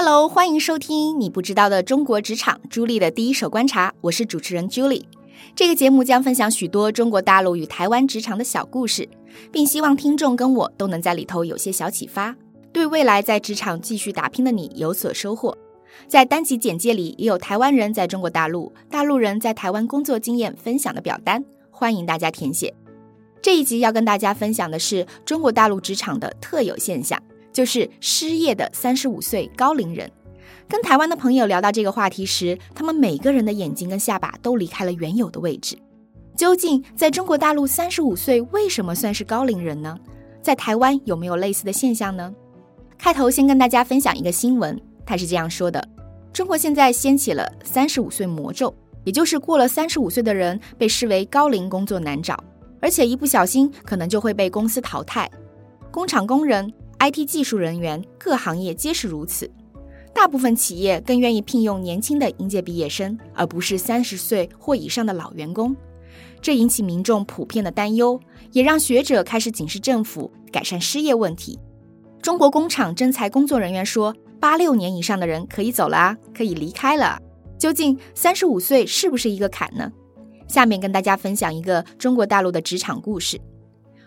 Hello，欢迎收听你不知道的中国职场，朱莉的第一手观察。我是主持人 Julie。这个节目将分享许多中国大陆与台湾职场的小故事，并希望听众跟我都能在里头有些小启发，对未来在职场继续打拼的你有所收获。在单集简介里也有台湾人在中国大陆、大陆人在台湾工作经验分享的表单，欢迎大家填写。这一集要跟大家分享的是中国大陆职场的特有现象。就是失业的三十五岁高龄人，跟台湾的朋友聊到这个话题时，他们每个人的眼睛跟下巴都离开了原有的位置。究竟在中国大陆三十五岁为什么算是高龄人呢？在台湾有没有类似的现象呢？开头先跟大家分享一个新闻，他是这样说的：中国现在掀起了三十五岁魔咒，也就是过了三十五岁的人被视为高龄，工作难找，而且一不小心可能就会被公司淘汰。工厂工人。IT 技术人员，各行业皆是如此。大部分企业更愿意聘用年轻的应届毕业生，而不是三十岁或以上的老员工。这引起民众普遍的担忧，也让学者开始警示政府改善失业问题。中国工厂征才工作人员说，八六年以上的人可以走了啊，可以离开了。究竟三十五岁是不是一个坎呢？下面跟大家分享一个中国大陆的职场故事。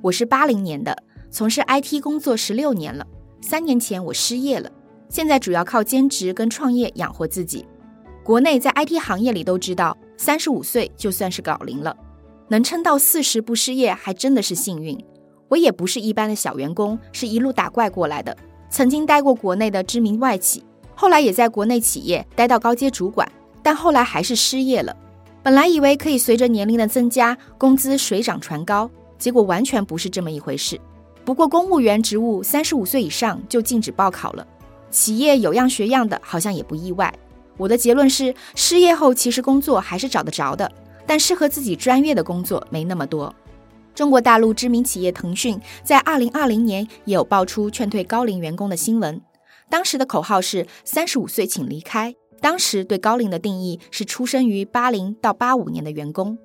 我是八零年的。从事 IT 工作十六年了，三年前我失业了，现在主要靠兼职跟创业养活自己。国内在 IT 行业里都知道，三十五岁就算是高龄了，能撑到四十不失业还真的是幸运。我也不是一般的小员工，是一路打怪过来的，曾经待过国内的知名外企，后来也在国内企业待到高阶主管，但后来还是失业了。本来以为可以随着年龄的增加，工资水涨船高，结果完全不是这么一回事。不过，公务员职务三十五岁以上就禁止报考了。企业有样学样的，好像也不意外。我的结论是，失业后其实工作还是找得着的，但适合自己专业的工作没那么多。中国大陆知名企业腾讯在二零二零年也有爆出劝退高龄员工的新闻，当时的口号是“三十五岁请离开”。当时对高龄的定义是出生于八零到八五年的员工。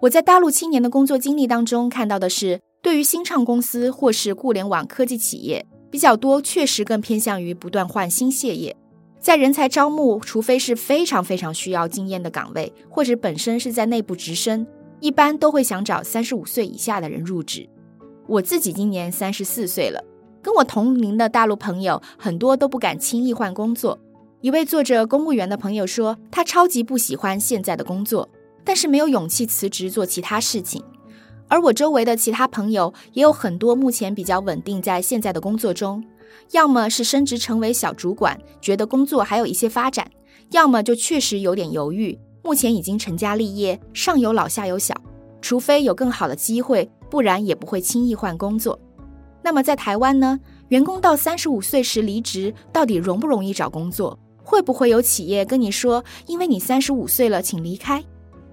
我在大陆七年的工作经历当中看到的是。对于新创公司或是互联网科技企业比较多，确实更偏向于不断换新血液。在人才招募，除非是非常非常需要经验的岗位，或者本身是在内部直升，一般都会想找三十五岁以下的人入职。我自己今年三十四岁了，跟我同龄的大陆朋友很多都不敢轻易换工作。一位做着公务员的朋友说，他超级不喜欢现在的工作，但是没有勇气辞职做其他事情。而我周围的其他朋友也有很多目前比较稳定在现在的工作中，要么是升职成为小主管，觉得工作还有一些发展；要么就确实有点犹豫，目前已经成家立业，上有老下有小，除非有更好的机会，不然也不会轻易换工作。那么在台湾呢？员工到三十五岁时离职，到底容不容易找工作？会不会有企业跟你说，因为你三十五岁了，请离开？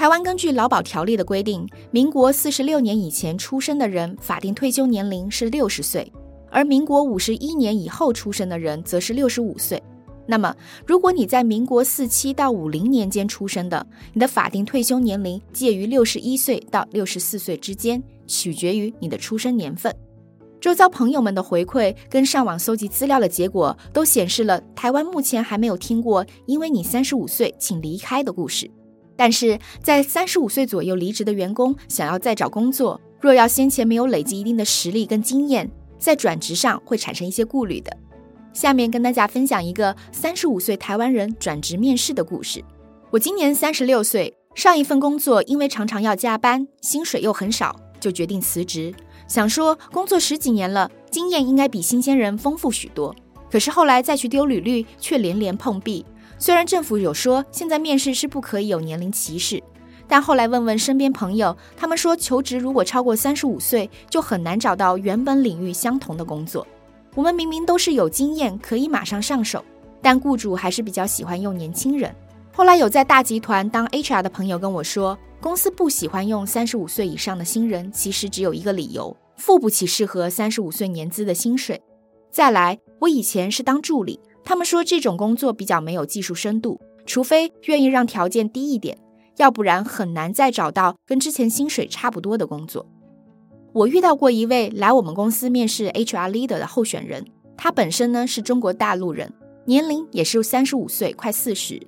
台湾根据劳保条例的规定，民国四十六年以前出生的人法定退休年龄是六十岁，而民国五十一年以后出生的人则是六十五岁。那么，如果你在民国四七到五零年间出生的，你的法定退休年龄介于六十一岁到六十四岁之间，取决于你的出生年份。周遭朋友们的回馈跟上网搜集资料的结果都显示了，台湾目前还没有听过因为你三十五岁请离开的故事。但是在三十五岁左右离职的员工想要再找工作，若要先前没有累积一定的实力跟经验，在转职上会产生一些顾虑的。下面跟大家分享一个三十五岁台湾人转职面试的故事。我今年三十六岁，上一份工作因为常常要加班，薪水又很少，就决定辞职。想说工作十几年了，经验应该比新鲜人丰富许多。可是后来再去丢履历，却连连碰壁。虽然政府有说现在面试是不可以有年龄歧视，但后来问问身边朋友，他们说求职如果超过三十五岁，就很难找到原本领域相同的工作。我们明明都是有经验，可以马上上手，但雇主还是比较喜欢用年轻人。后来有在大集团当 HR 的朋友跟我说，公司不喜欢用三十五岁以上的新人，其实只有一个理由：付不起适合三十五岁年资的薪水。再来，我以前是当助理。他们说这种工作比较没有技术深度，除非愿意让条件低一点，要不然很难再找到跟之前薪水差不多的工作。我遇到过一位来我们公司面试 HR leader 的候选人，他本身呢是中国大陆人，年龄也是三十五岁，快四十。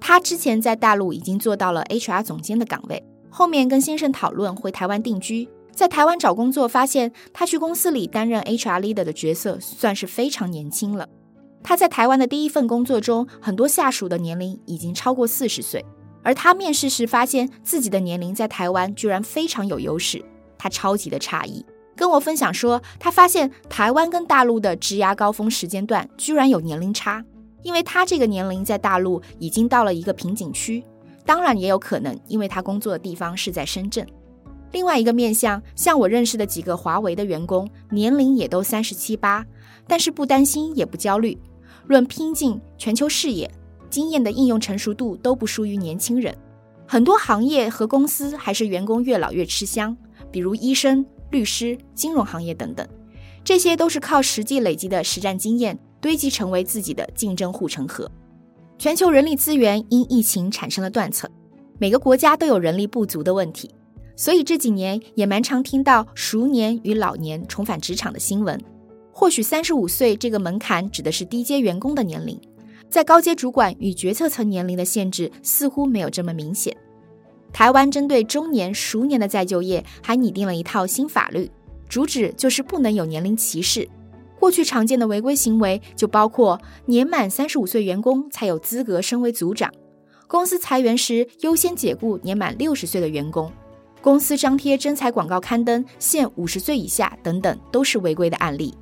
他之前在大陆已经做到了 HR 总监的岗位，后面跟先生讨论回台湾定居，在台湾找工作，发现他去公司里担任 HR leader 的角色，算是非常年轻了。他在台湾的第一份工作中，很多下属的年龄已经超过四十岁，而他面试时发现自己的年龄在台湾居然非常有优势，他超级的诧异。跟我分享说，他发现台湾跟大陆的职涯高峰时间段居然有年龄差，因为他这个年龄在大陆已经到了一个瓶颈区，当然也有可能因为他工作的地方是在深圳。另外一个面向，像我认识的几个华为的员工，年龄也都三十七八，但是不担心也不焦虑，论拼劲、全球视野、经验的应用成熟度都不输于年轻人。很多行业和公司还是员工越老越吃香，比如医生。律师、金融行业等等，这些都是靠实际累积的实战经验堆积成为自己的竞争护城河。全球人力资源因疫情产生了断层，每个国家都有人力不足的问题，所以这几年也蛮常听到熟年与老年重返职场的新闻。或许三十五岁这个门槛指的是低阶员工的年龄，在高阶主管与决策层年龄的限制似乎没有这么明显。台湾针对中年、熟年的再就业，还拟定了一套新法律，主旨就是不能有年龄歧视。过去常见的违规行为就包括年满三十五岁员工才有资格升为组长，公司裁员时优先解雇年满六十岁的员工，公司张贴征才广告刊登限五十岁以下等等，都是违规的案例。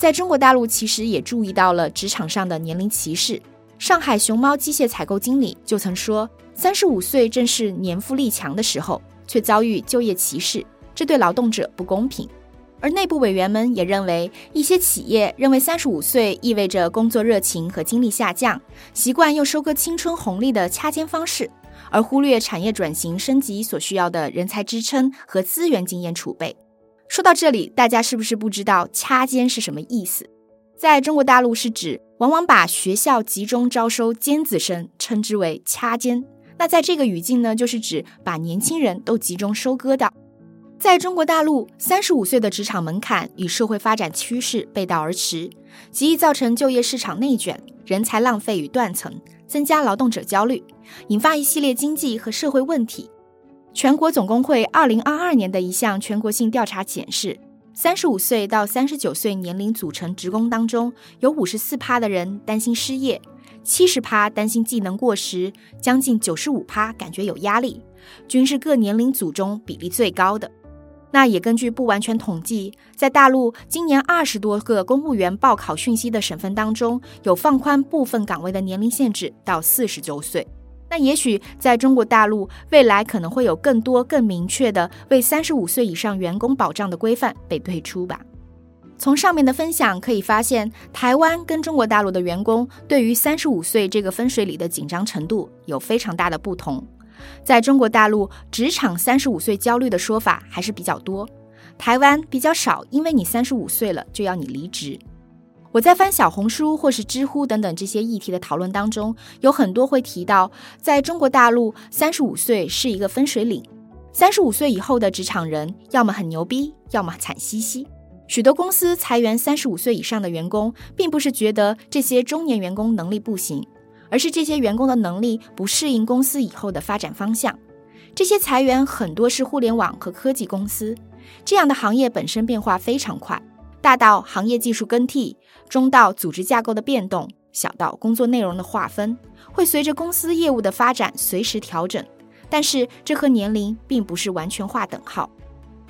在中国大陆，其实也注意到了职场上的年龄歧视。上海熊猫机械采购经理就曾说，三十五岁正是年富力强的时候，却遭遇就业歧视，这对劳动者不公平。而内部委员们也认为，一些企业认为三十五岁意味着工作热情和精力下降，习惯用收割青春红利的掐尖方式，而忽略产业转型升级所需要的人才支撑和资源经验储备。说到这里，大家是不是不知道掐尖是什么意思？在中国大陆是指往往把学校集中招收尖子生称之为掐尖。那在这个语境呢，就是指把年轻人都集中收割掉。在中国大陆，三十五岁的职场门槛与社会发展趋势背道而驰，极易造成就业市场内卷、人才浪费与断层，增加劳动者焦虑，引发一系列经济和社会问题。全国总工会二零二二年的一项全国性调查显示，三十五岁到三十九岁年龄组成职工当中，有五十四趴的人担心失业。七十趴担心技能过时，将近九十五趴感觉有压力，均是各年龄组中比例最高的。那也根据不完全统计，在大陆今年二十多个公务员报考讯息的省份当中，有放宽部分岗位的年龄限制到四十周岁。那也许在中国大陆未来可能会有更多更明确的为三十五岁以上员工保障的规范被推出吧。从上面的分享可以发现，台湾跟中国大陆的员工对于三十五岁这个分水岭的紧张程度有非常大的不同。在中国大陆，职场三十五岁焦虑的说法还是比较多，台湾比较少，因为你三十五岁了就要你离职。我在翻小红书或是知乎等等这些议题的讨论当中，有很多会提到，在中国大陆，三十五岁是一个分水岭，三十五岁以后的职场人要么很牛逼，要么惨兮兮。许多公司裁员三十五岁以上的员工，并不是觉得这些中年员工能力不行，而是这些员工的能力不适应公司以后的发展方向。这些裁员很多是互联网和科技公司，这样的行业本身变化非常快，大到行业技术更替，中到组织架构的变动，小到工作内容的划分，会随着公司业务的发展随时调整。但是这和年龄并不是完全划等号。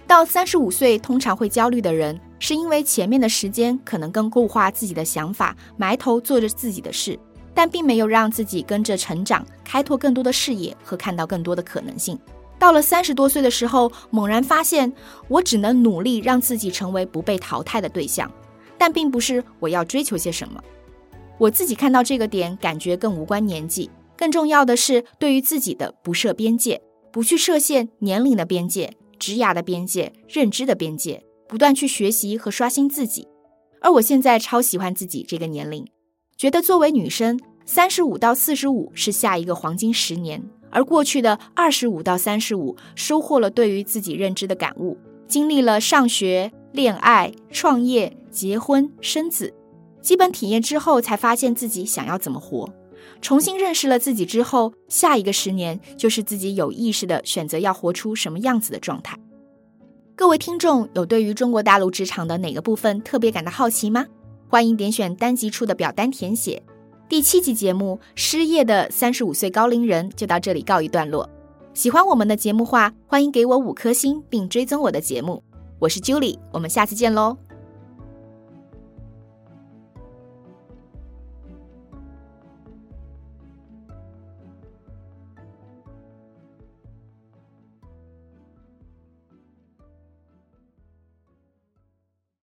到三十五岁，通常会焦虑的人，是因为前面的时间可能更固化自己的想法，埋头做着自己的事，但并没有让自己跟着成长，开拓更多的视野和看到更多的可能性。到了三十多岁的时候，猛然发现，我只能努力让自己成为不被淘汰的对象，但并不是我要追求些什么。我自己看到这个点，感觉更无关年纪，更重要的是对于自己的不设边界，不去设限年龄的边界。职涯的边界，认知的边界，不断去学习和刷新自己。而我现在超喜欢自己这个年龄，觉得作为女生，三十五到四十五是下一个黄金十年，而过去的二十五到三十五，收获了对于自己认知的感悟，经历了上学、恋爱、创业、结婚、生子，基本体验之后，才发现自己想要怎么活。重新认识了自己之后，下一个十年就是自己有意识的选择要活出什么样子的状态。各位听众，有对于中国大陆职场的哪个部分特别感到好奇吗？欢迎点选单集处的表单填写。第七集节目《失业的三十五岁高龄人》就到这里告一段落。喜欢我们的节目话，欢迎给我五颗星并追踪我的节目。我是 Julie，我们下次见喽。